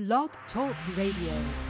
Blog Talk Radio.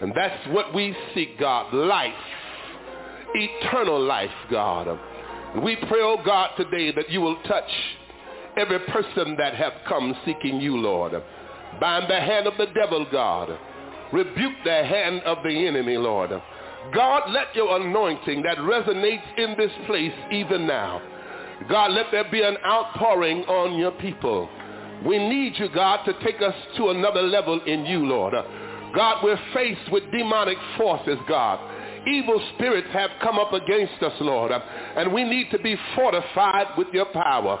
and that's what we seek, God, life, eternal life, God. We pray, oh God, today that you will touch every person that have come seeking you, Lord. Bind the hand of the devil, God. Rebuke the hand of the enemy, Lord. God, let your anointing that resonates in this place even now. God, let there be an outpouring on your people. We need you, God, to take us to another level in you, Lord. God, we're faced with demonic forces, God. Evil spirits have come up against us, Lord, and we need to be fortified with your power.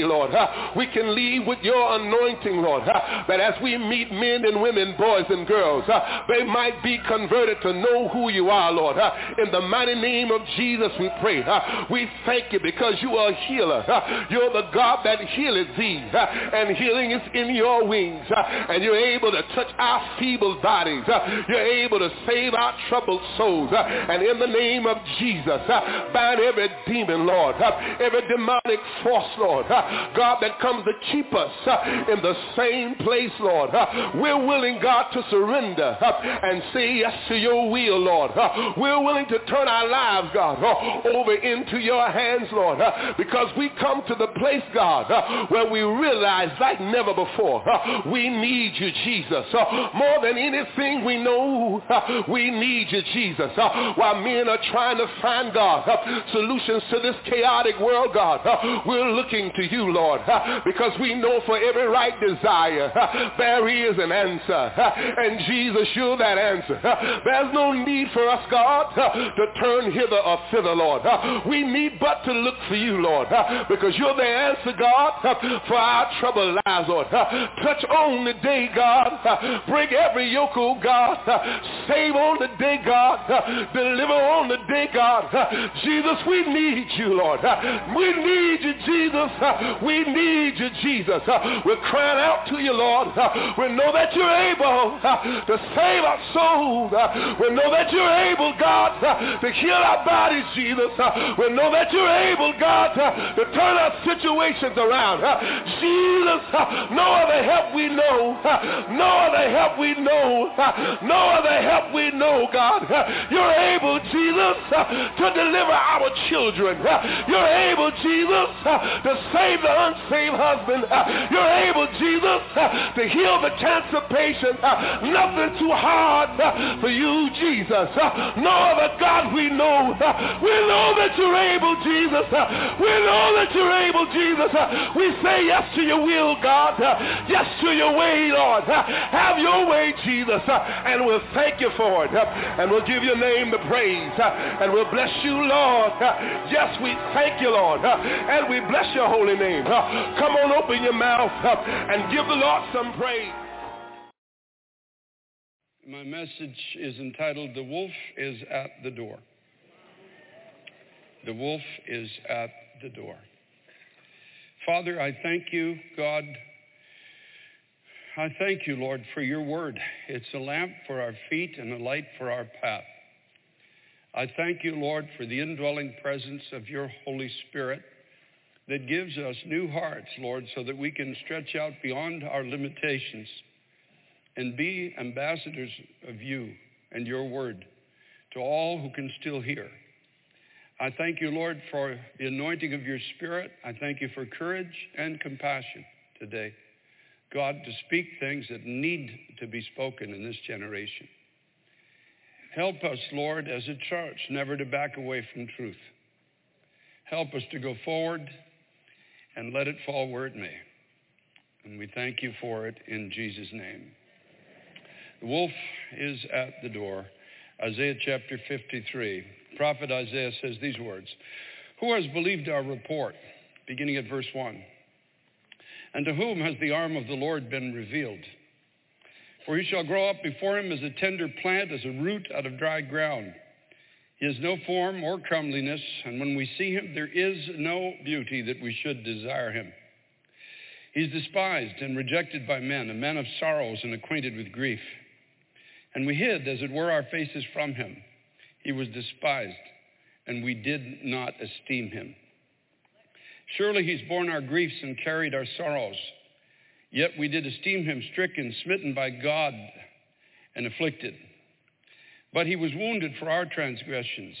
Lord. We can leave with your anointing, Lord, that as we meet men and women, boys and girls, they might be converted to know who you are, Lord. In the mighty name of Jesus, we pray. We thank you because you are a healer. You're the God that healeth thee, and healing is in your wings, and you're able to touch our feeble bodies. You're able to save our troubled souls, and in the name of Jesus, bind every demon, Lord, every demonic force, Lord, God, that comes to keep us uh, in the same place, Lord. Uh, we're willing, God, to surrender uh, and say yes to your will, Lord. Uh, we're willing to turn our lives, God, uh, over into your hands, Lord, uh, because we come to the place, God, where we realize like never before, we need you, Jesus. More than anything we know, we need you, Jesus. While men are trying to find, God, solutions to this chaotic world, God, we're looking to you, Lord, because we know for every right desire, there is an answer. And Jesus, you're that answer. There's no need for us, God, to turn hither or thither, Lord. We need but to look for you, Lord, because you're the answer, God, for our troubled lives, Lord. Touch on the day, God. Break every yoke, oh God. Save on the day, God. Deliver on the day, God. Jesus, we need you, Lord. We need you, Jesus. We need you, Jesus. Uh, we're crying out to you, Lord. Uh, we know that you're able uh, to save our souls. We know that you're able, God, to heal our bodies, Jesus. We know that you're able, God, to turn our situations around. Jesus, no other help we know. No other help we know. No other help we know, God. You're able, Jesus, to deliver our children. You're able, Jesus, to save the unsaved husband. Uh, you're able, Jesus, uh, to heal the cancer patient. Uh, nothing too hard for you, Jesus. No other God we know. We know that you're able, Jesus. We know that you're able, Jesus. We say yes to your will, God. Yes to your way, Lord. Have your way, Jesus. And we'll thank you for it. And we'll give your name the praise. And we'll bless you, Lord. Yes, we thank you, Lord. And we bless your holy name. Come on, open your mouth and give the Lord some praise. My message is entitled, The Wolf is at the Door. The wolf is at the door. Father, I thank you, God. I thank you, Lord, for your word. It's a lamp for our feet and a light for our path. I thank you, Lord, for the indwelling presence of your Holy Spirit that gives us new hearts, Lord, so that we can stretch out beyond our limitations and be ambassadors of you and your word to all who can still hear. I thank you, Lord, for the anointing of your spirit. I thank you for courage and compassion today. God, to speak things that need to be spoken in this generation. Help us, Lord, as a church, never to back away from truth. Help us to go forward and let it fall where it may. And we thank you for it in Jesus' name. The wolf is at the door. Isaiah chapter 53. Prophet Isaiah says these words Who has believed our report? Beginning at verse 1. And to whom has the arm of the Lord been revealed? For he shall grow up before him as a tender plant, as a root out of dry ground. He has no form or comeliness, and when we see him, there is no beauty that we should desire him. He is despised and rejected by men, a man of sorrows and acquainted with grief. And we hid, as it were, our faces from him. He was despised, and we did not esteem him. Surely he's borne our griefs and carried our sorrows. Yet we did esteem him stricken, smitten by God, and afflicted. But he was wounded for our transgressions.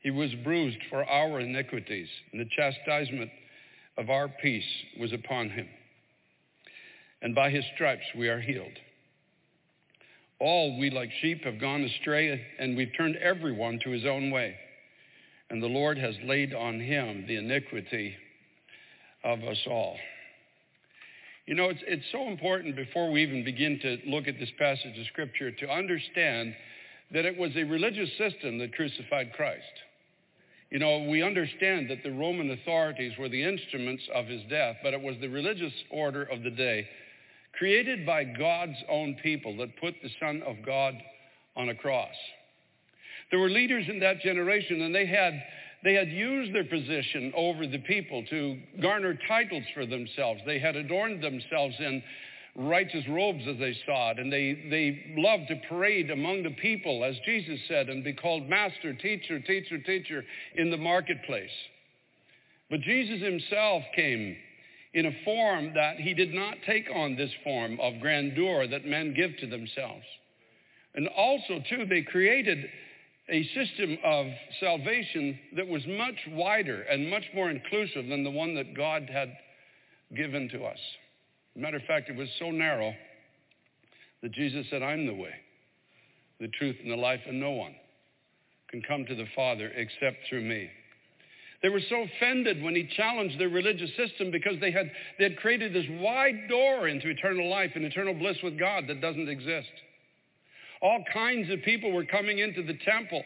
He was bruised for our iniquities, and the chastisement of our peace was upon him. And by his stripes we are healed. All we like sheep have gone astray, and we've turned everyone to his own way. And the Lord has laid on him the iniquity of us all. You know, it's, it's so important before we even begin to look at this passage of Scripture to understand that it was a religious system that crucified Christ. You know, we understand that the Roman authorities were the instruments of his death, but it was the religious order of the day created by God's own people that put the Son of God on a cross. There were leaders in that generation, and they had, they had used their position over the people to garner titles for themselves. They had adorned themselves in righteous robes as they saw it, and they, they loved to parade among the people, as Jesus said, and be called master, teacher, teacher, teacher in the marketplace. But Jesus himself came in a form that he did not take on this form of grandeur that men give to themselves. And also, too, they created a system of salvation that was much wider and much more inclusive than the one that God had given to us. Matter of fact, it was so narrow that Jesus said, I'm the way, the truth, and the life, and no one can come to the Father except through me. They were so offended when he challenged their religious system because they had, they had created this wide door into eternal life and eternal bliss with God that doesn't exist. All kinds of people were coming into the temple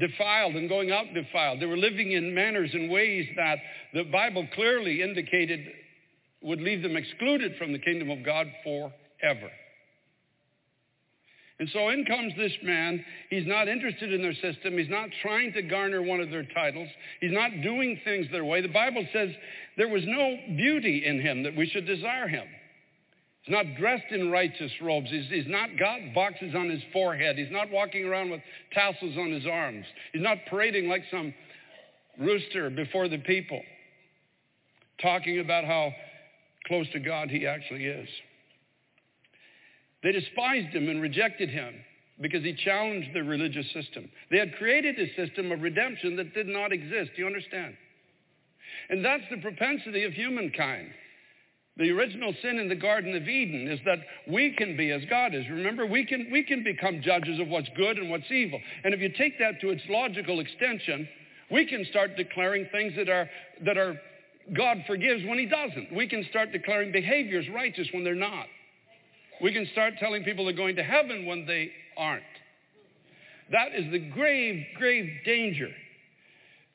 defiled and going out defiled. They were living in manners and ways that the Bible clearly indicated would leave them excluded from the kingdom of God forever. And so in comes this man. He's not interested in their system. He's not trying to garner one of their titles. He's not doing things their way. The Bible says there was no beauty in him that we should desire him. He's not dressed in righteous robes. He's, he's, not got boxes on his forehead. He's not walking around with tassels on his arms. He's not parading like some rooster before the people, talking about how close to God he actually is. They despised him and rejected him because he challenged the religious system. They had created a system of redemption that did not exist. Do you understand? And that's the propensity of humankind. The original sin in the Garden of Eden is that we can be as God is. Remember, we can, we can become judges of what's good and what's evil. And if you take that to its logical extension, we can start declaring things that are, that are God forgives when he doesn't. We can start declaring behaviors righteous when they're not. We can start telling people they're going to heaven when they aren't. That is the grave, grave danger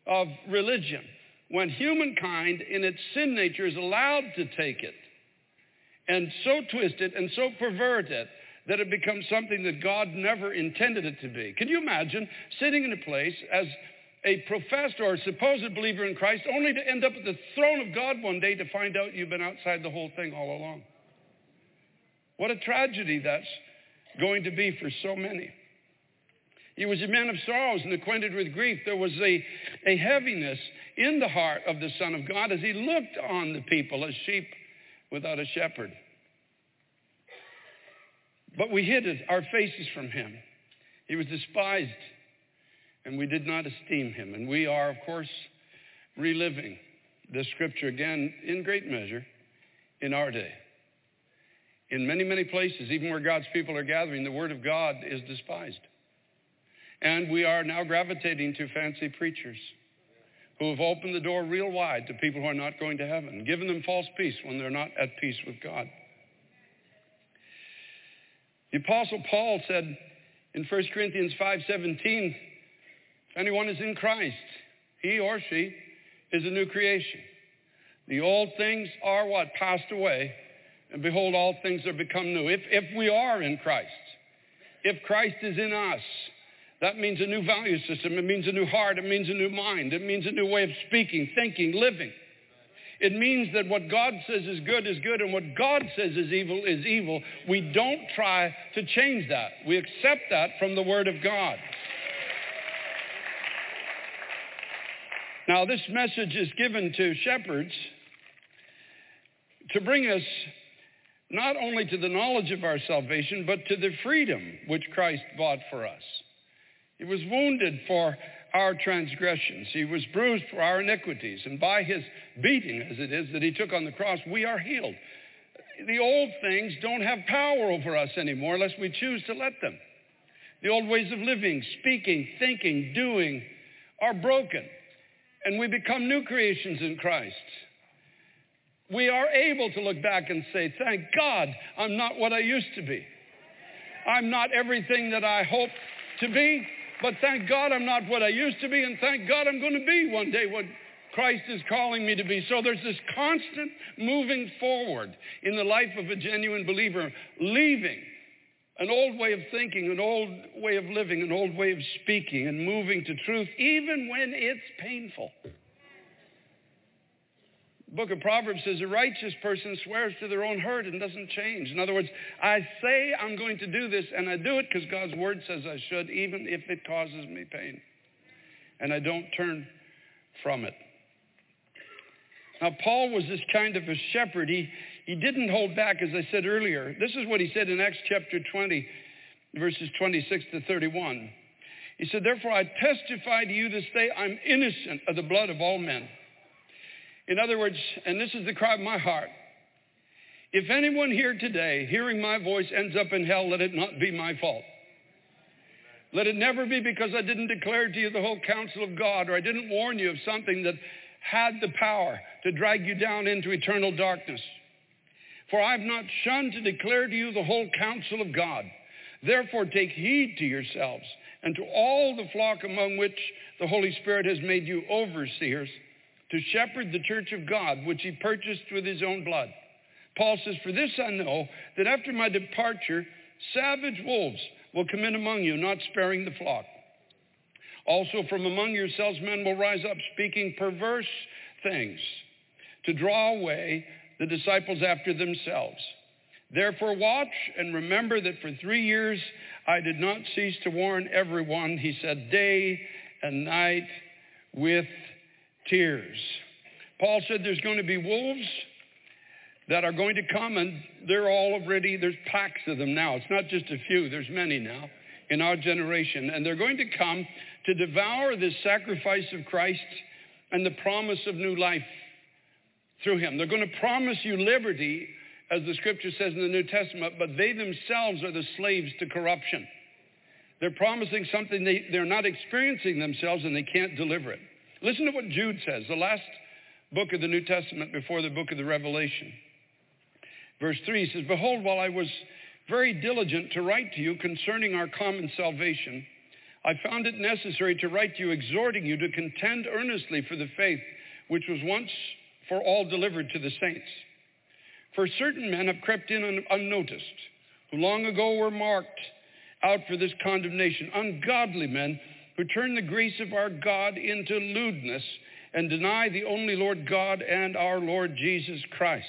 of religion. When humankind, in its sin nature, is allowed to take it and so twist it and so pervert it that it becomes something that God never intended it to be. Can you imagine sitting in a place as a professed or a supposed believer in Christ only to end up at the throne of God one day to find out you've been outside the whole thing all along? What a tragedy that's going to be for so many. He was a man of sorrows and acquainted with grief. There was a, a heaviness in the heart of the Son of God as he looked on the people as sheep without a shepherd. But we hid our faces from him. He was despised, and we did not esteem him. And we are, of course, reliving this scripture again in great measure in our day. In many, many places, even where God's people are gathering, the word of God is despised. And we are now gravitating to fancy preachers who have opened the door real wide to people who are not going to heaven, giving them false peace when they're not at peace with God. The Apostle Paul said in 1 Corinthians 5:17, if anyone is in Christ, he or she is a new creation. The old things are what? Passed away, and behold, all things are become new. If, if we are in Christ, if Christ is in us, that means a new value system. It means a new heart. It means a new mind. It means a new way of speaking, thinking, living. It means that what God says is good is good and what God says is evil is evil. We don't try to change that. We accept that from the Word of God. Now, this message is given to shepherds to bring us not only to the knowledge of our salvation, but to the freedom which Christ bought for us. He was wounded for our transgressions. He was bruised for our iniquities. And by his beating, as it is, that he took on the cross, we are healed. The old things don't have power over us anymore unless we choose to let them. The old ways of living, speaking, thinking, doing are broken. And we become new creations in Christ. We are able to look back and say, thank God I'm not what I used to be. I'm not everything that I hoped to be. But thank God I'm not what I used to be, and thank God I'm going to be one day what Christ is calling me to be. So there's this constant moving forward in the life of a genuine believer, leaving an old way of thinking, an old way of living, an old way of speaking, and moving to truth, even when it's painful The book of Proverbs says a righteous person swears to their own hurt and doesn't change. In other words, I say I'm going to do this and I do it because God's word says I should, even if it causes me pain. And I don't turn from it. Now, Paul was this kind of a shepherd. He, he didn't hold back, as I said earlier. This is what he said in Acts chapter 20, verses 26 to 31. He said, Therefore I testify to you this day, I'm innocent of the blood of all men. In other words, and this is the cry of my heart, if anyone here today, hearing my voice, ends up in hell, let it not be my fault. Let it never be because I didn't declare to you the whole counsel of God or I didn't warn you of something that had the power to drag you down into eternal darkness. For I have not shunned to declare to you the whole counsel of God. Therefore take heed to yourselves and to all the flock among which the Holy Spirit has made you overseers to shepherd the church of God, which he purchased with his own blood. Paul says, For this I know, that after my departure, savage wolves will come in among you, not sparing the flock. Also from among yourselves men will rise up, speaking perverse things, to draw away the disciples after themselves. Therefore watch and remember that for three years I did not cease to warn everyone, he said, day and night with tears. Paul said there's going to be wolves that are going to come, and they're all already, there's packs of them now. It's not just a few, there's many now in our generation. And they're going to come to devour the sacrifice of Christ and the promise of new life through him. They're going to promise you liberty, as the scripture says in the New Testament, but they themselves are the slaves to corruption. They're promising something they, they're not experiencing themselves and they can't deliver it. Listen to what Jude says, the last book of the New Testament before the book of the Revelation. Verse 3 says, Behold, while I was very diligent to write to you concerning our common salvation, I found it necessary to write to you, exhorting you to contend earnestly for the faith which was once for all delivered to the saints. For certain men have crept in unnoticed, who long ago were marked out for this condemnation, ungodly men who turn the grace of our God into lewdness and deny the only Lord God and our Lord Jesus Christ.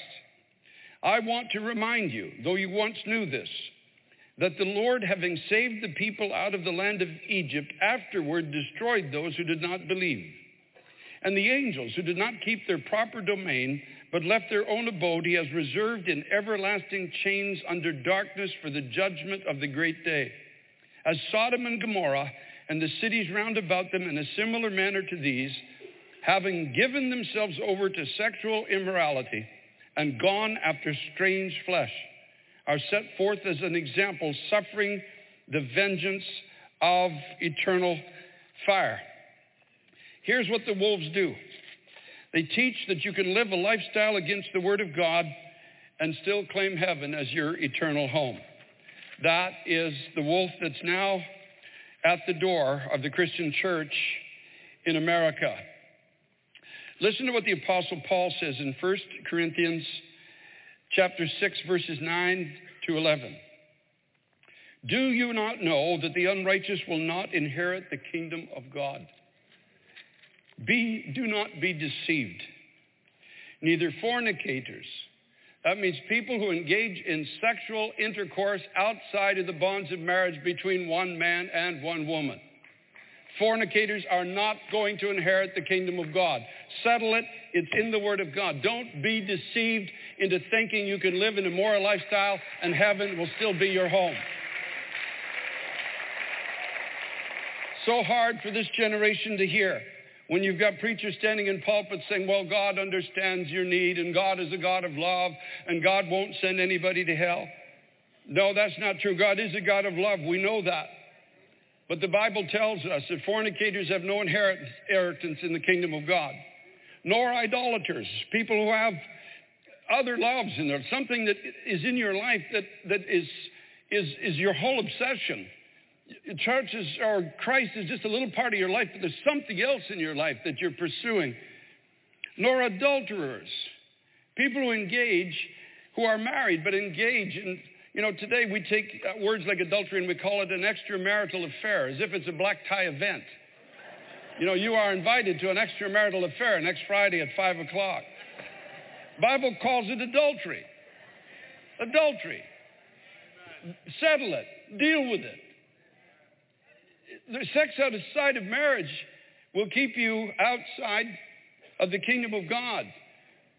I want to remind you, though you once knew this, that the Lord, having saved the people out of the land of Egypt, afterward destroyed those who did not believe. And the angels who did not keep their proper domain, but left their own abode, he has reserved in everlasting chains under darkness for the judgment of the great day. As Sodom and Gomorrah and the cities round about them in a similar manner to these, having given themselves over to sexual immorality and gone after strange flesh, are set forth as an example, suffering the vengeance of eternal fire. Here's what the wolves do. They teach that you can live a lifestyle against the Word of God and still claim heaven as your eternal home. That is the wolf that's now at the door of the Christian church in America. Listen to what the apostle Paul says in 1 Corinthians chapter 6 verses 9 to 11. Do you not know that the unrighteous will not inherit the kingdom of God? Be, do not be deceived. Neither fornicators, that means people who engage in sexual intercourse outside of the bonds of marriage between one man and one woman. Fornicators are not going to inherit the kingdom of God. Settle it. It's in the Word of God. Don't be deceived into thinking you can live in a moral lifestyle and heaven will still be your home. So hard for this generation to hear when you've got preachers standing in pulpits saying, well, God understands your need and God is a God of love and God won't send anybody to hell. No, that's not true. God is a God of love. We know that. But the Bible tells us that fornicators have no inheritance in the kingdom of God, nor idolaters, people who have other loves in there, something that is in your life that, that is, is, is your whole obsession churches or Christ is just a little part of your life, but there's something else in your life that you're pursuing. Nor adulterers, people who engage, who are married, but engage in, you know, today we take uh, words like adultery and we call it an extramarital affair, as if it's a black tie event. You know, you are invited to an extramarital affair next Friday at 5 o'clock. Bible calls it adultery. Adultery. Settle it. Deal with it sex outside of marriage will keep you outside of the kingdom of God.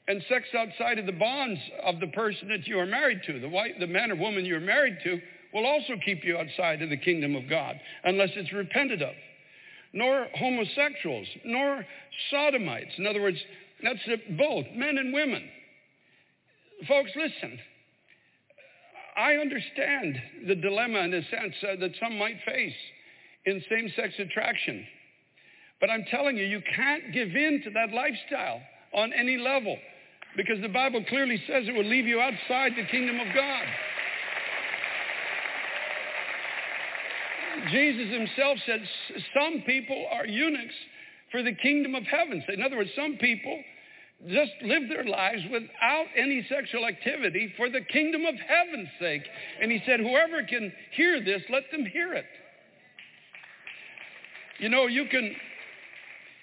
And sex outside of the bonds of the person that you are married to, the, wife, the man or woman you're married to, will also keep you outside of the kingdom of God unless it's repented of. Nor homosexuals, nor sodomites. In other words, that's both men and women. Folks, listen. I understand the dilemma in the sense uh, that some might face in same-sex attraction. But I'm telling you, you can't give in to that lifestyle on any level because the Bible clearly says it will leave you outside the kingdom of God. Jesus himself said some people are eunuchs for the kingdom of heaven. In other words, some people just live their lives without any sexual activity for the kingdom of heaven's sake. And he said, whoever can hear this, let them hear it. You know, you can,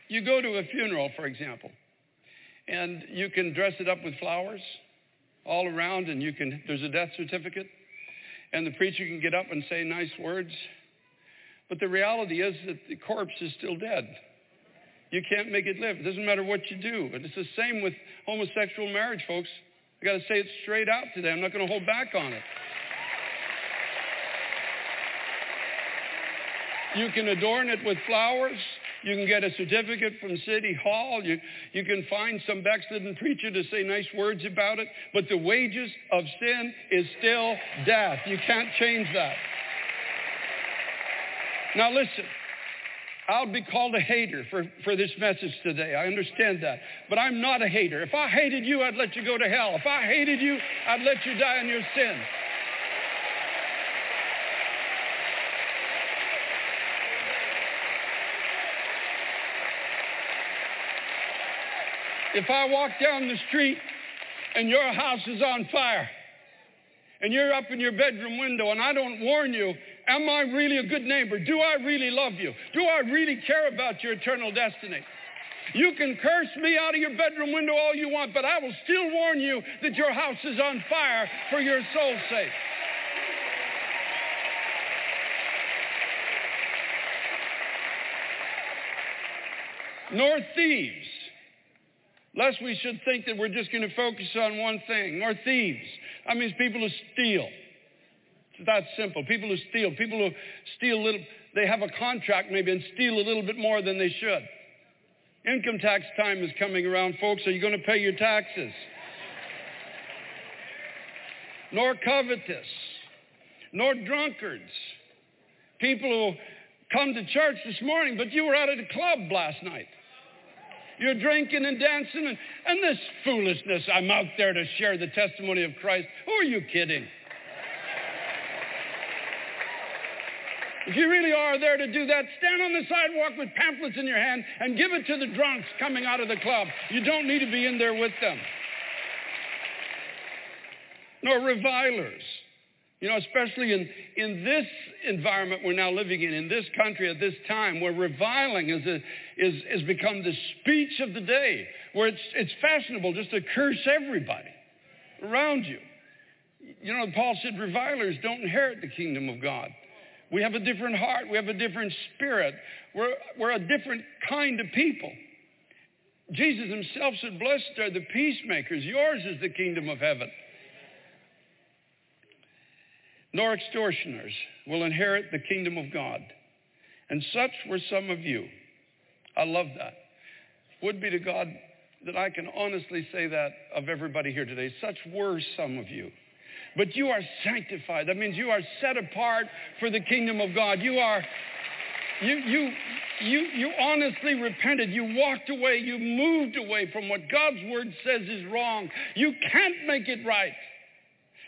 you go to a funeral, for example, and you can dress it up with flowers all around and you can, there's a death certificate and the preacher can get up and say nice words. But the reality is that the corpse is still dead. You can't make it live. It doesn't matter what you do. And it's the same with homosexual marriage, folks. I got to say it straight out today. I'm not going to hold back on it. You can adorn it with flowers. You can get a certificate from City Hall. You, you can find some backslidden preacher to say nice words about it. But the wages of sin is still death. You can't change that. Now listen. I'll be called a hater for, for this message today. I understand that. But I'm not a hater. If I hated you, I'd let you go to hell. If I hated you, I'd let you die in your sin. If I walk down the street and your house is on fire and you're up in your bedroom window and I don't warn you, am I really a good neighbor? Do I really love you? Do I really care about your eternal destiny? You can curse me out of your bedroom window all you want, but I will still warn you that your house is on fire for your soul's sake. Nor thieves. Lest we should think that we're just going to focus on one thing, nor thieves. That means people who steal. It's that simple. People who steal. People who steal a little, they have a contract maybe and steal a little bit more than they should. Income tax time is coming around, folks. Are you going to pay your taxes? nor covetous, nor drunkards. People who come to church this morning, but you were out at a club last night. You're drinking and dancing and, and this foolishness. I'm out there to share the testimony of Christ. Who are you kidding? If you really are there to do that, stand on the sidewalk with pamphlets in your hand and give it to the drunks coming out of the club. You don't need to be in there with them. Nor revilers. You know, especially in, in this environment we're now living in, in this country at this time, where reviling is, is, is become the speech of the day, where it's, it's fashionable just to curse everybody around you. You know, Paul said revilers don't inherit the kingdom of God. We have a different heart. We have a different spirit. We're, we're a different kind of people. Jesus himself said, blessed are the peacemakers. Yours is the kingdom of heaven. Nor extortioners will inherit the kingdom of God. And such were some of you. I love that. Would be to God that I can honestly say that of everybody here today. Such were some of you. But you are sanctified. That means you are set apart for the kingdom of God. You are, you, you, you, you honestly repented. You walked away. You moved away from what God's word says is wrong. You can't make it right.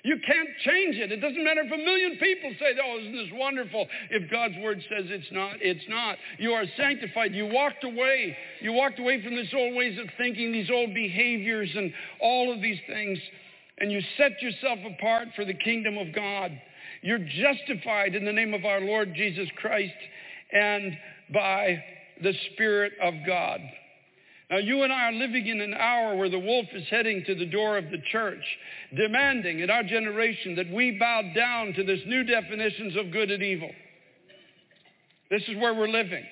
You can't change it. It doesn't matter if a million people say, oh, isn't this wonderful? If God's word says it's not, it's not. You are sanctified. You walked away. You walked away from these old ways of thinking, these old behaviors, and all of these things and you set yourself apart for the kingdom of God. You're justified in the name of our Lord Jesus Christ and by the Spirit of God. Now, you and I are living in an hour where the wolf is heading to the door of the church, demanding in our generation that we bow down to this new definitions of good and evil. This is where we're living.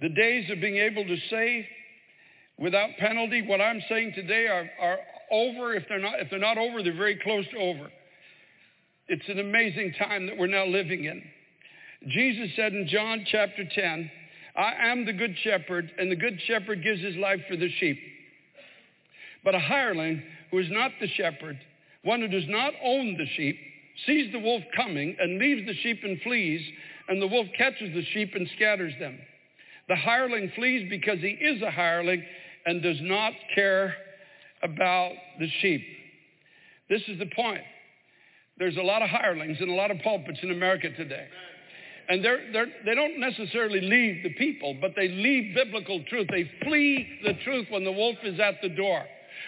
The days of being able to say without penalty what I'm saying today are, are over. If they're not, if they're not over, they're very close to over. It's an amazing time that we're now living in. Jesus said in John chapter 10, I am the good shepherd, and the good shepherd gives his life for the sheep. But a hireling who is not the shepherd, one who does not own the sheep, sees the wolf coming and leaves the sheep and flees, and the wolf catches the sheep and scatters them. The hireling flees because he is a hireling and does not care about the sheep. This is the point. There's a lot of hirelings in a lot of pulpits in America today. And they're, they're, they don't necessarily leave the people, but they leave biblical truth. They flee the truth when the wolf is at the door.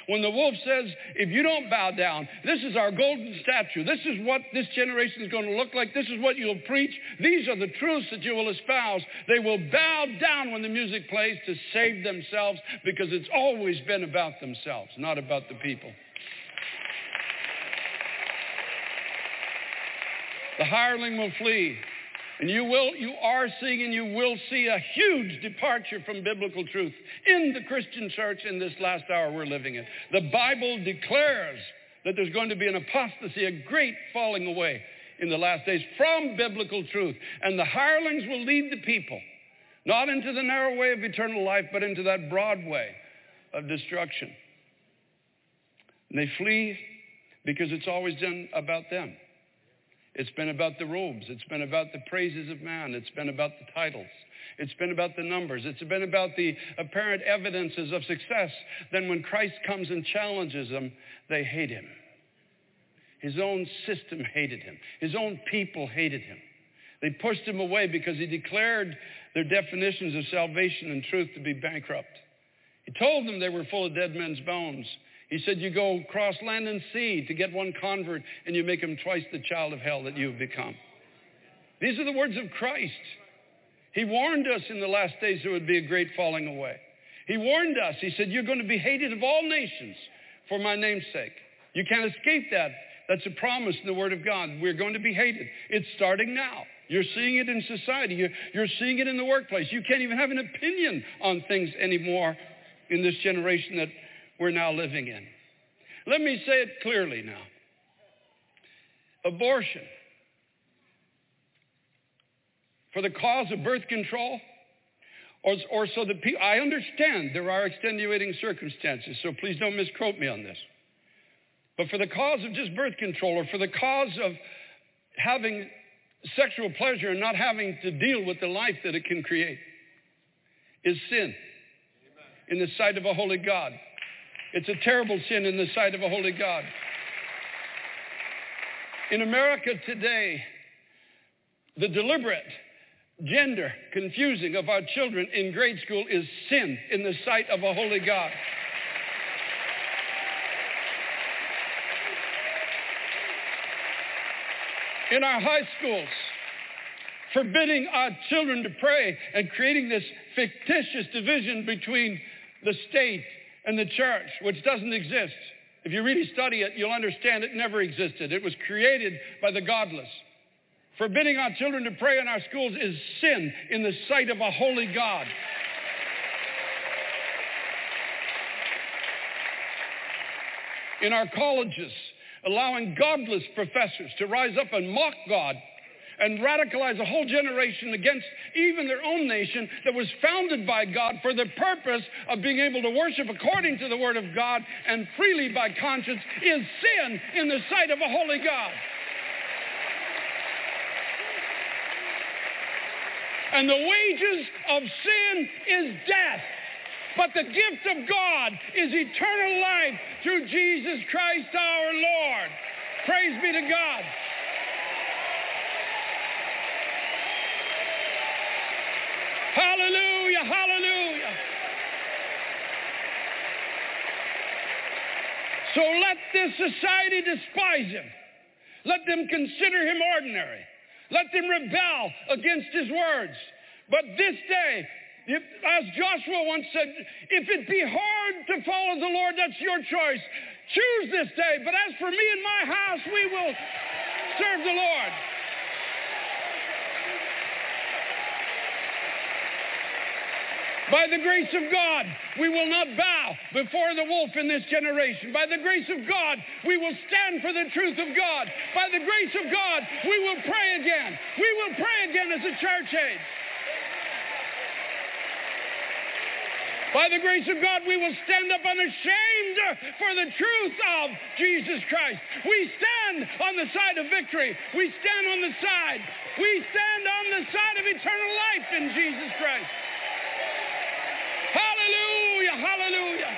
When the wolf says, if you don't bow down, this is our golden statue. This is what this generation is going to look like. This is what you'll preach. These are the truths that you will espouse. They will bow down when the music plays to save themselves because it's always been about themselves, not about the people. The hireling will flee. And you will, you are seeing and you will see a huge departure from biblical truth in the Christian church in this last hour we're living in. The Bible declares that there's going to be an apostasy, a great falling away in the last days from biblical truth. And the hirelings will lead the people, not into the narrow way of eternal life, but into that broad way of destruction. And they flee because it's always done about them. It's been about the robes. It's been about the praises of man. It's been about the titles. It's been about the numbers. It's been about the apparent evidences of success. Then when Christ comes and challenges them, they hate him. His own system hated him. His own people hated him. They pushed him away because he declared their definitions of salvation and truth to be bankrupt. He told them they were full of dead men's bones. He said, You go cross land and sea to get one convert, and you make him twice the child of hell that you have become. These are the words of Christ. He warned us in the last days there would be a great falling away. He warned us. He said, You're going to be hated of all nations for my name's sake. You can't escape that. That's a promise in the Word of God. We're going to be hated. It's starting now. You're seeing it in society. You're, you're seeing it in the workplace. You can't even have an opinion on things anymore in this generation that we're now living in. Let me say it clearly now. Abortion for the cause of birth control or, or so that people, I understand there are extenuating circumstances, so please don't misquote me on this. But for the cause of just birth control or for the cause of having sexual pleasure and not having to deal with the life that it can create is sin in the sight of a holy God. It's a terrible sin in the sight of a holy God. In America today, the deliberate gender confusing of our children in grade school is sin in the sight of a holy God. In our high schools, forbidding our children to pray and creating this fictitious division between the state and the church, which doesn't exist. If you really study it, you'll understand it never existed. It was created by the godless. Forbidding our children to pray in our schools is sin in the sight of a holy God. In our colleges, allowing godless professors to rise up and mock God and radicalize a whole generation against even their own nation that was founded by God for the purpose of being able to worship according to the Word of God and freely by conscience is sin in the sight of a holy God. And the wages of sin is death. But the gift of God is eternal life through Jesus Christ our Lord. Praise be to God. Hallelujah, hallelujah. So let this society despise him. Let them consider him ordinary. Let them rebel against his words. But this day, if, as Joshua once said, if it be hard to follow the Lord, that's your choice. Choose this day. But as for me and my house, we will serve the Lord. By the grace of God, we will not bow before the wolf in this generation. By the grace of God, we will stand for the truth of God. By the grace of God, we will pray again. We will pray again as a church age. By the grace of God, we will stand up unashamed for the truth of Jesus Christ. We stand on the side of victory. We stand on the side. We stand on the side of eternal life in Jesus Christ. Hallelujah.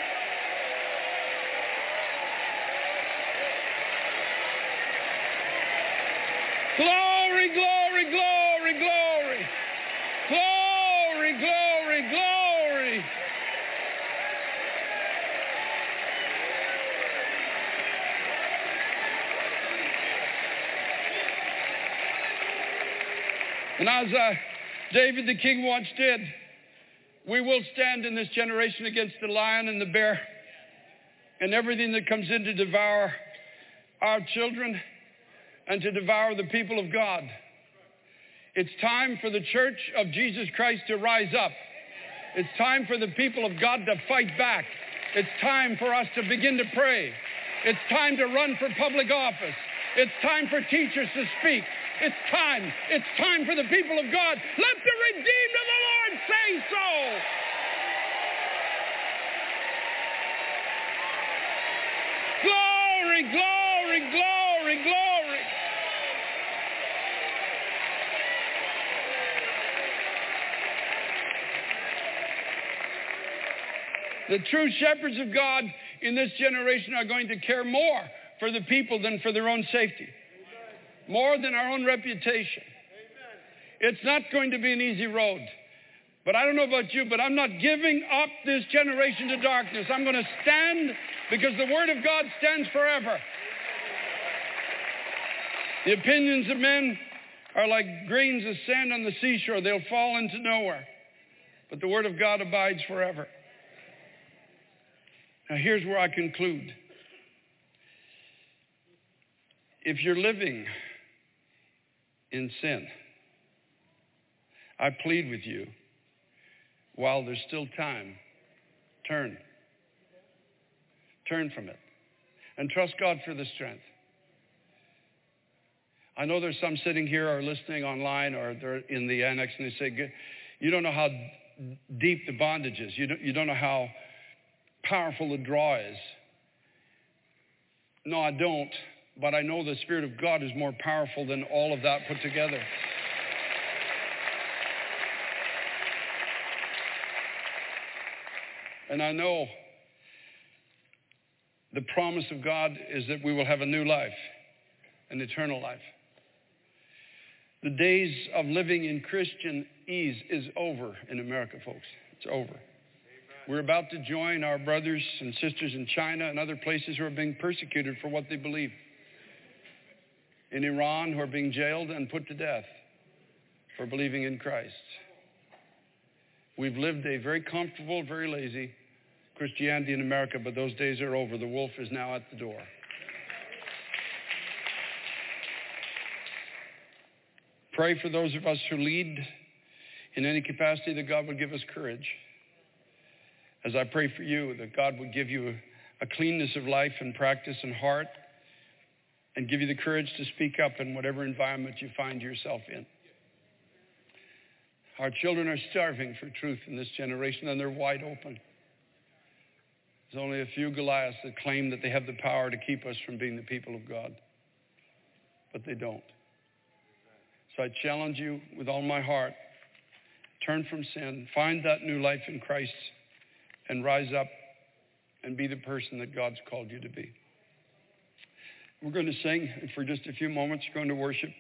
Glory, glory, glory, glory. Glory, glory, glory. And as uh, David the king once did, we will stand in this generation against the lion and the bear and everything that comes in to devour our children and to devour the people of God. It's time for the church of Jesus Christ to rise up. It's time for the people of God to fight back. It's time for us to begin to pray. It's time to run for public office. It's time for teachers to speak. It's time. It's time for the people of God. Let the redeemed of the Lord say so. Glory, glory, glory, glory. The true shepherds of God in this generation are going to care more for the people than for their own safety, more than our own reputation. It's not going to be an easy road. But I don't know about you, but I'm not giving up this generation to darkness. I'm going to stand because the Word of God stands forever. The opinions of men are like grains of sand on the seashore. They'll fall into nowhere. But the Word of God abides forever. Now, here's where I conclude. If you're living in sin, I plead with you, while there's still time, turn. Turn from it. And trust God for the strength. I know there's some sitting here or listening online or they're in the annex and they say, you don't know how deep the bondage is. You don't, you don't know how powerful the draw is. No, I don't. But I know the Spirit of God is more powerful than all of that put together. And I know the promise of God is that we will have a new life, an eternal life. The days of living in Christian ease is over in America, folks. It's over. We're about to join our brothers and sisters in China and other places who are being persecuted for what they believe. In Iran, who are being jailed and put to death for believing in Christ. We've lived a very comfortable, very lazy Christianity in America, but those days are over. The wolf is now at the door. Pray for those of us who lead in any capacity that God would give us courage. As I pray for you, that God would give you a, cleanness of life and practice and heart and give you the courage to speak up in whatever environment you find yourself in. Our children are starving for truth in this generation and they're wide open. There's only a few Goliaths that claim that they have the power to keep us from being the people of God, but they don't. So I challenge you with all my heart turn from sin, find that new life in Christ, and rise up and be the person that God's called you to be. We're going to sing for just a few moments, going to worship.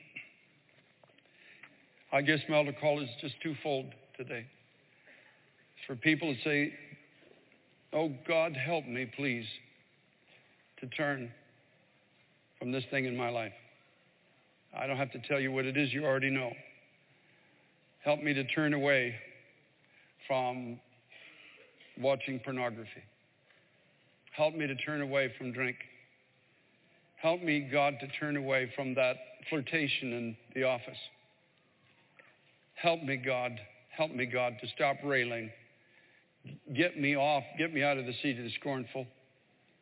I guess my altar call is just twofold today. It's for people to say, Oh, God, help me, please, to turn from this thing in my life. I don't have to tell you what it is, you already know. Help me to turn away from watching pornography. Help me to turn away from drink. Help me, God, to turn away from that flirtation in the office. Help me, God. Help me, God, to stop railing Get me off, get me out of the seat of the scornful,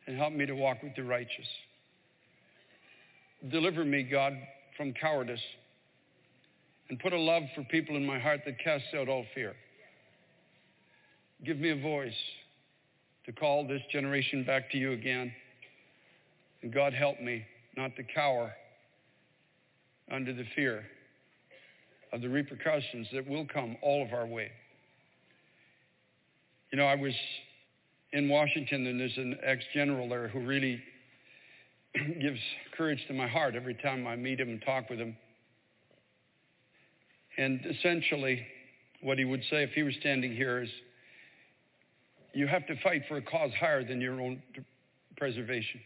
and help me to walk with the righteous. Deliver me, God, from cowardice, and put a love for people in my heart that casts out all fear. Give me a voice to call this generation back to you again. And God, help me not to cower under the fear of the repercussions that will come all of our way. You know, I was in Washington, and there's an ex-general there who really gives courage to my heart every time I meet him and talk with him. And essentially, what he would say if he was standing here is, you have to fight for a cause higher than your own preservation.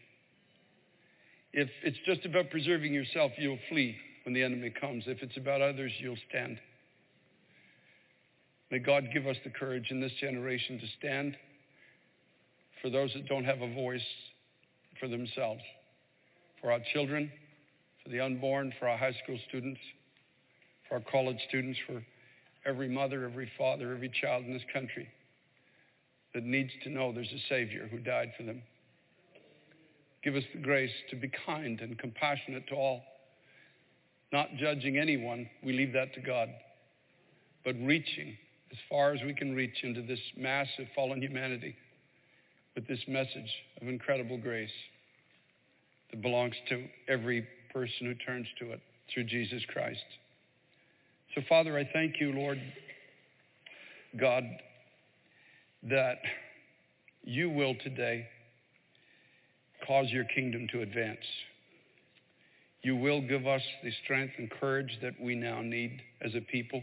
If it's just about preserving yourself, you'll flee when the enemy comes. If it's about others, you'll stand. May God give us the courage in this generation to stand for those that don't have a voice for themselves, for our children, for the unborn, for our high school students, for our college students, for every mother, every father, every child in this country that needs to know there's a Savior who died for them. Give us the grace to be kind and compassionate to all, not judging anyone, we leave that to God, but reaching as far as we can reach into this massive fallen humanity with this message of incredible grace that belongs to every person who turns to it through Jesus Christ. So, Father, I thank you, Lord God, that you will today cause your kingdom to advance. You will give us the strength and courage that we now need as a people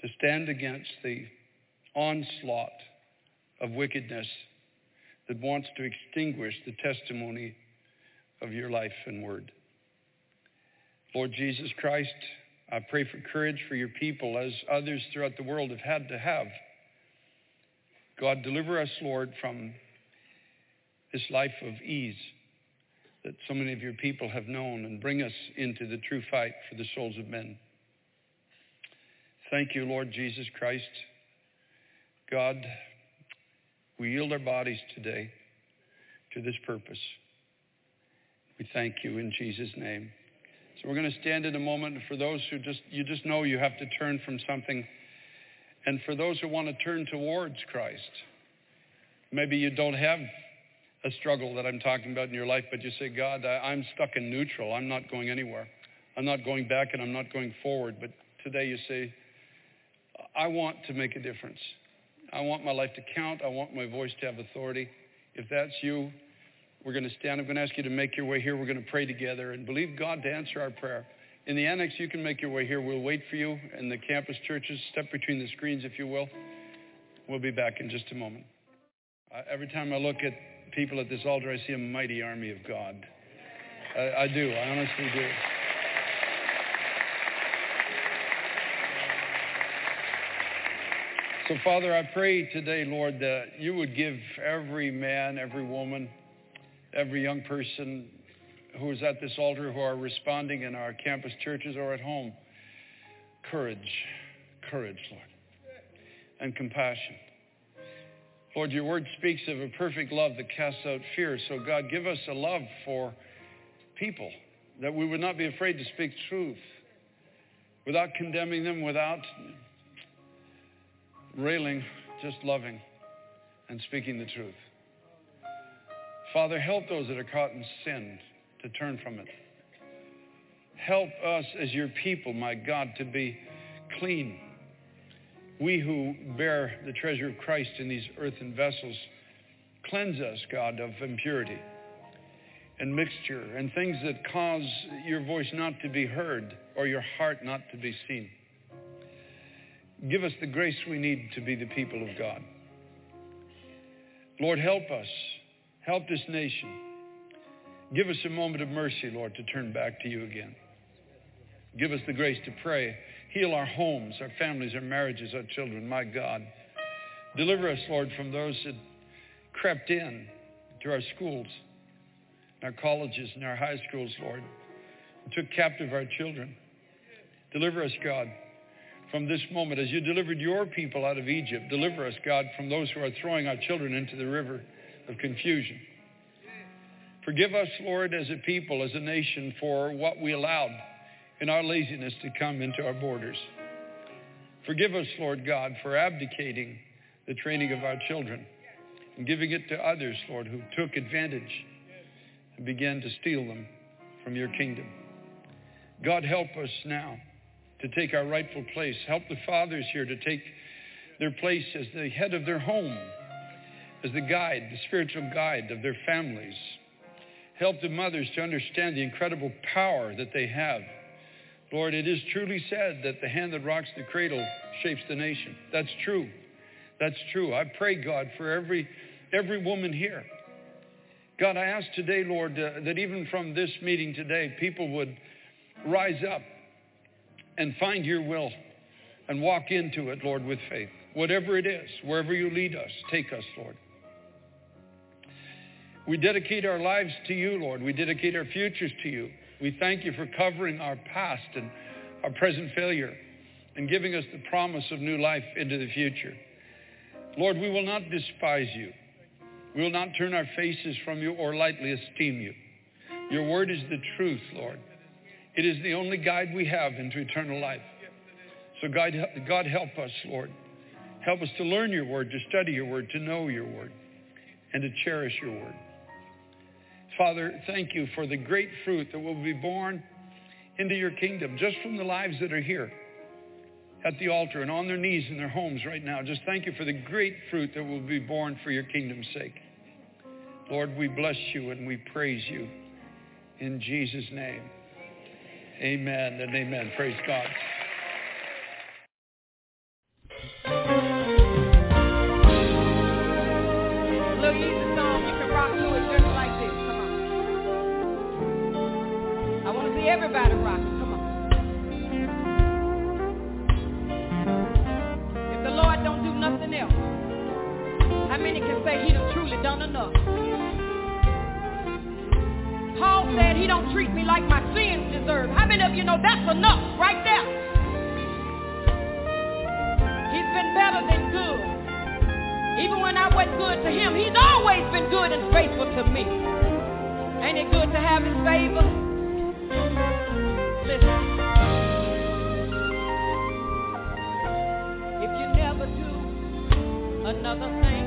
to stand against the onslaught of wickedness that wants to extinguish the testimony of your life and word. Lord Jesus Christ, I pray for courage for your people as others throughout the world have had to have. God, deliver us, Lord, from this life of ease that so many of your people have known and bring us into the true fight for the souls of men. Thank you, Lord Jesus Christ. God, we yield our bodies today to this purpose. We thank you in Jesus' name. So we're going to stand in a moment for those who just, you just know you have to turn from something. And for those who want to turn towards Christ, maybe you don't have a struggle that I'm talking about in your life, but you say, God, I, am stuck in neutral. I'm not going anywhere. I'm not going back and I'm not going forward. But today you say, I want to make a difference. I want my life to count. I want my voice to have authority. If that's you, we're going to stand. I'm going to ask you to make your way here. We're going to pray together and believe God to answer our prayer. In the annex, you can make your way here. We'll wait for you. In the campus churches, step between the screens, if you will. We'll be back in just a moment. Uh, every time I look at people at this altar, I see a mighty army of God. I, I do. I honestly do. So, Father, I pray today, Lord, that you would give every man, every woman, every young person who is at this altar who are responding in our campus churches or at home courage, courage, Lord, and compassion. Lord, your word speaks of a perfect love that casts out fear. So, God, give us a love for people, that we would not be afraid to speak truth without condemning them, without railing, just loving and speaking the truth. Father, help those that are caught in sin to turn from it. Help us as your people, my God, to be clean we who bear the treasure of Christ in these earthen vessels, cleanse us, God, of impurity and mixture and things that cause your voice not to be heard or your heart not to be seen. Give us the grace we need to be the people of God. Lord, help us. Help this nation. Give us a moment of mercy, Lord, to turn back to you again. Give us the grace to pray Heal our homes, our families, our marriages, our children, my God. Deliver us, Lord, from those that crept in to our schools, our colleges, and our high schools, Lord, and took captive our children. Deliver us, God, from this moment as you delivered your people out of Egypt. Deliver us, God, from those who are throwing our children into the river of confusion. Forgive us, Lord, as a people, as a nation, for what we allowed in our laziness to come into our borders. Forgive us, Lord God, for abdicating the training of our children and giving it to others, Lord, who took advantage and began to steal them from your kingdom. God, help us now to take our rightful place. Help the fathers here to take their place as the head of their home, as the guide, the spiritual guide of their families. Help the mothers to understand the incredible power that they have Lord, it is truly said that the hand that rocks the cradle shapes the nation. That's true. That's true. I pray, God, for every, every woman here. God, I ask today, Lord, uh, that even from this meeting today, people would rise up and find your will and walk into it, Lord, with faith. Whatever it is, wherever you lead us, take us, Lord. We dedicate our lives to you, Lord. We dedicate our futures to you. We thank you for covering our past and our present failure and giving us the promise of new life into the future. Lord, we will not despise you. We will not turn our faces from you or lightly esteem you. Your word is the truth, Lord. It is the only guide we have into eternal life. So God, God help us, Lord. Help us to learn your word, to study your word, to know your word, and to cherish your word. Father, thank you for the great fruit that will be born into your kingdom just from the lives that are here at the altar and on their knees in their homes right now. Just thank you for the great fruit that will be born for your kingdom's sake. Lord, we bless you and we praise you in Jesus' name. Amen and amen. Praise God. Everybody rock Come on. If the Lord don't do nothing else, how many can say he done truly done enough? Paul said he don't treat me like my sins deserve. How many of you know that's enough right there? He's been better than good. Even when I wasn't good to him, he's always been good and faithful to me. Ain't it good to have his favor? Another thing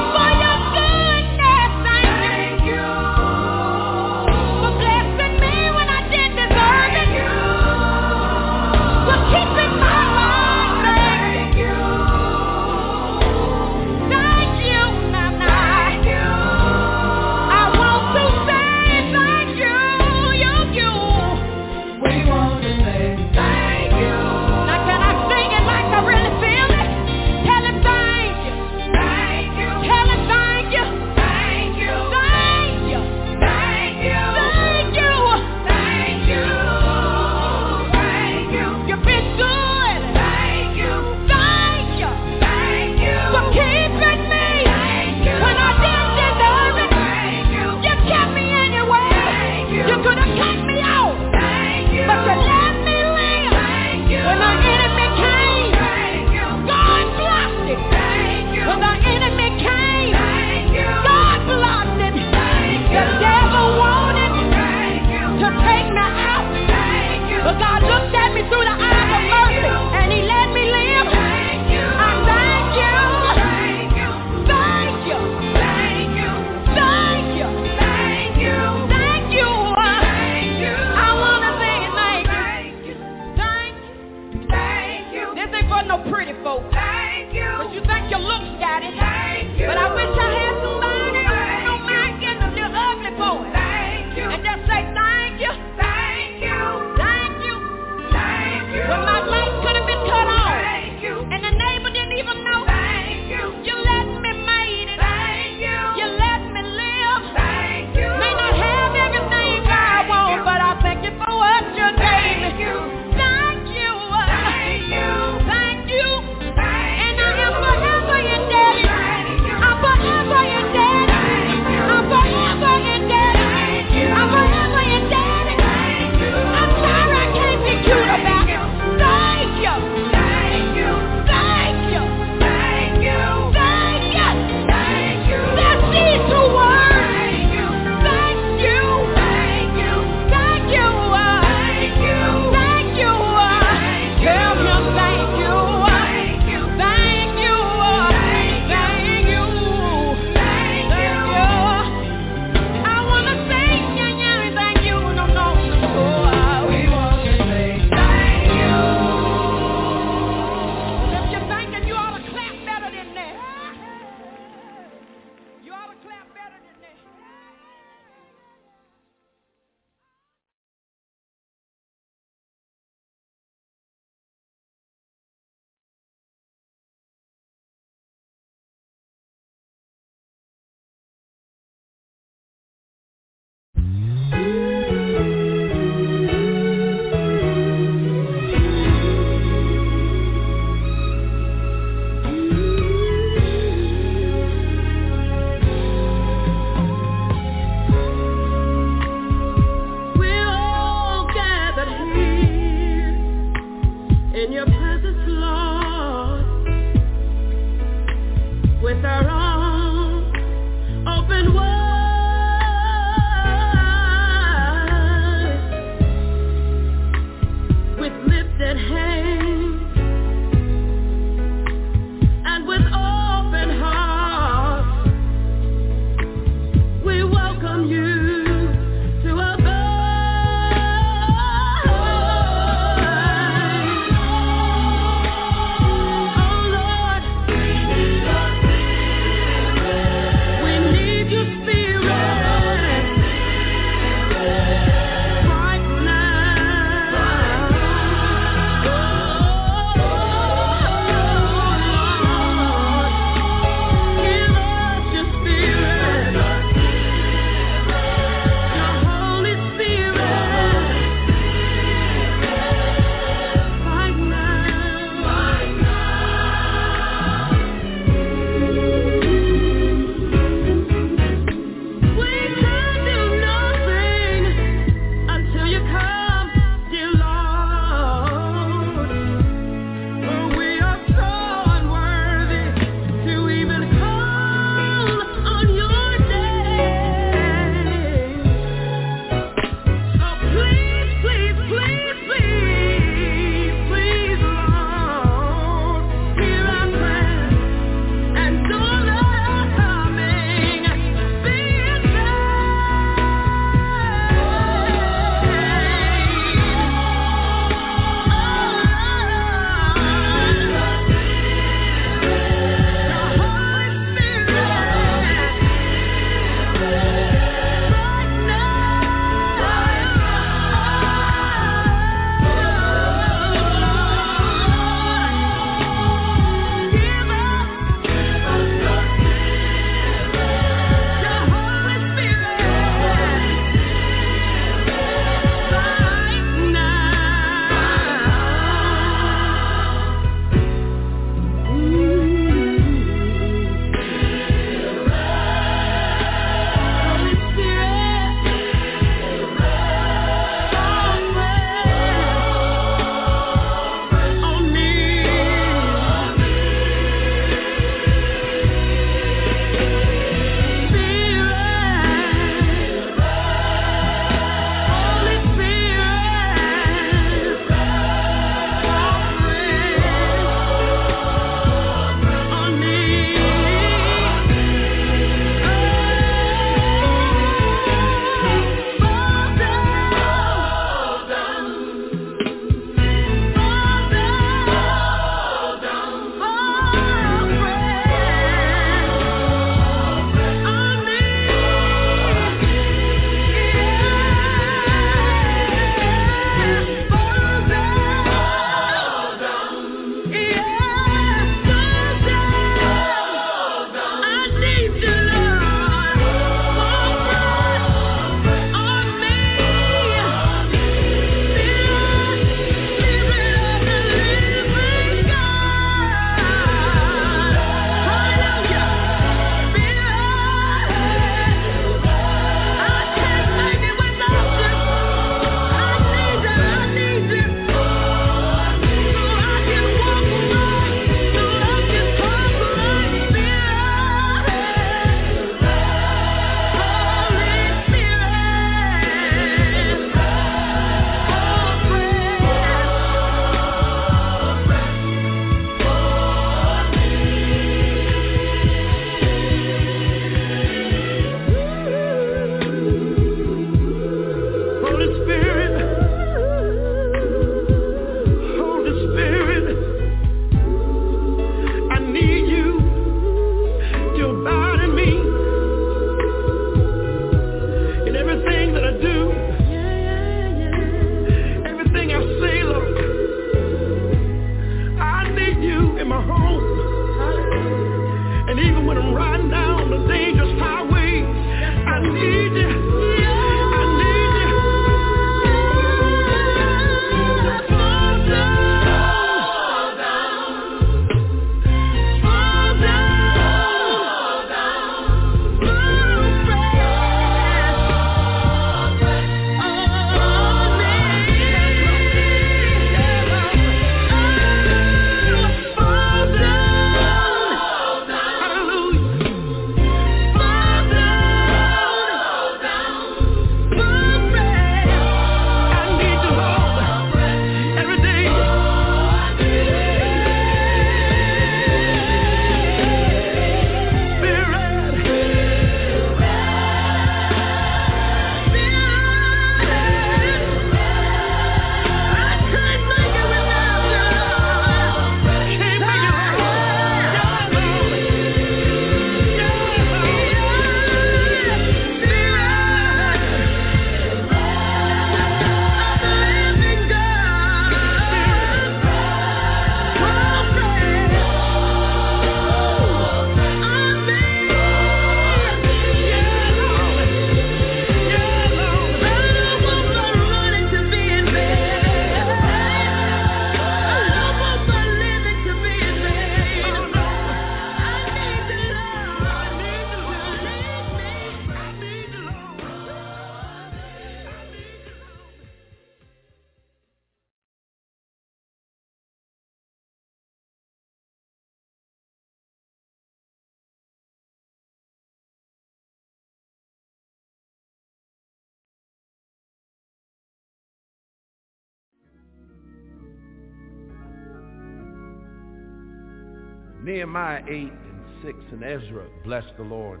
Nehemiah 8 and 6 and Ezra blessed the Lord,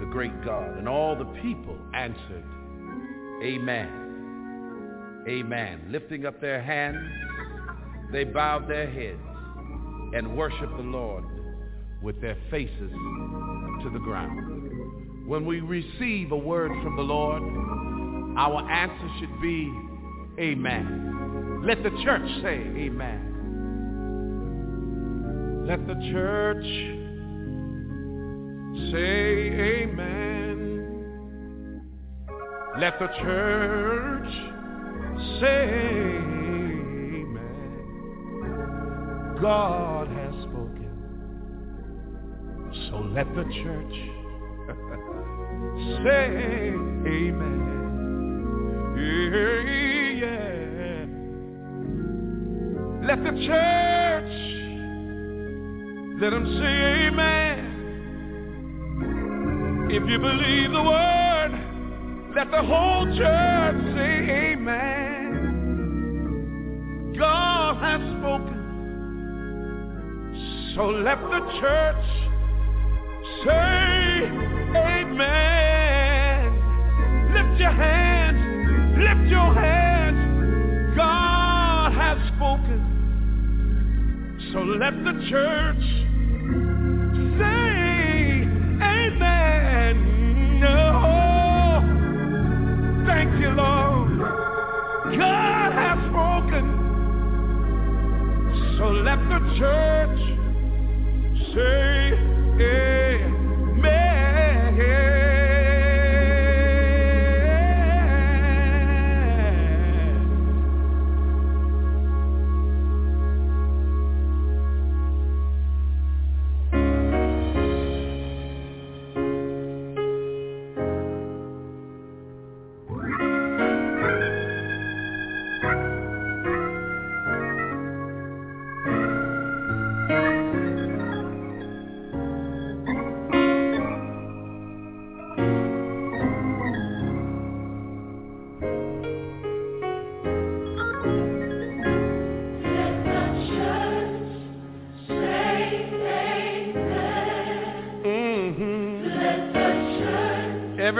the great God. And all the people answered, Amen. Amen. Lifting up their hands, they bowed their heads and worshiped the Lord with their faces to the ground. When we receive a word from the Lord, our answer should be, Amen. Let the church say, Amen. Let the church say amen. Let the church say amen. God has spoken. So let the church say amen. Yeah. Let the church let them say amen. If you believe the word, let the whole church say amen. God has spoken. So let the church say amen. Lift your hands. Lift your hands. God has spoken. So let the church Lord. God has spoken. So let the church say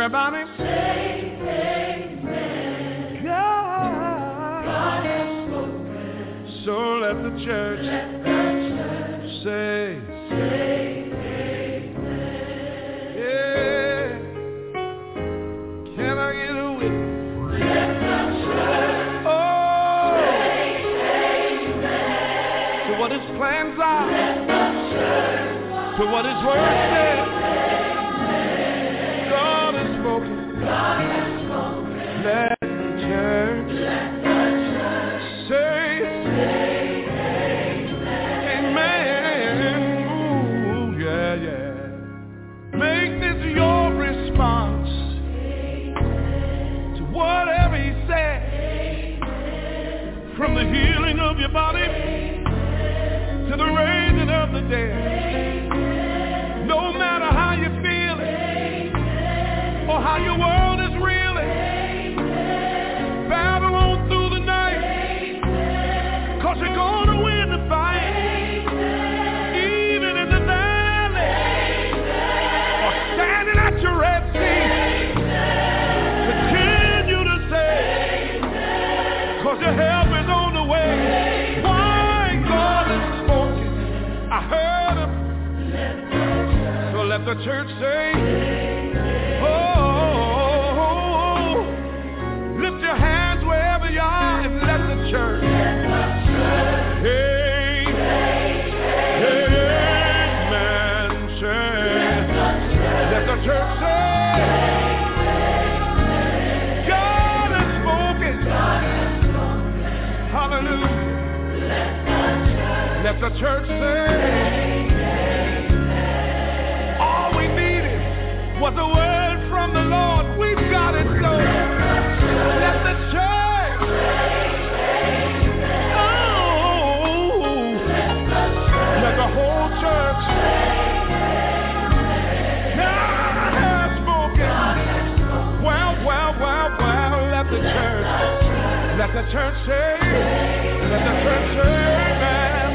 Everybody say church say. Oh. Lift your hands wherever you are and let the church. Hey, church say, God has spoken. Hallelujah. Let the church say, Let the church say. Let the church say, Amen.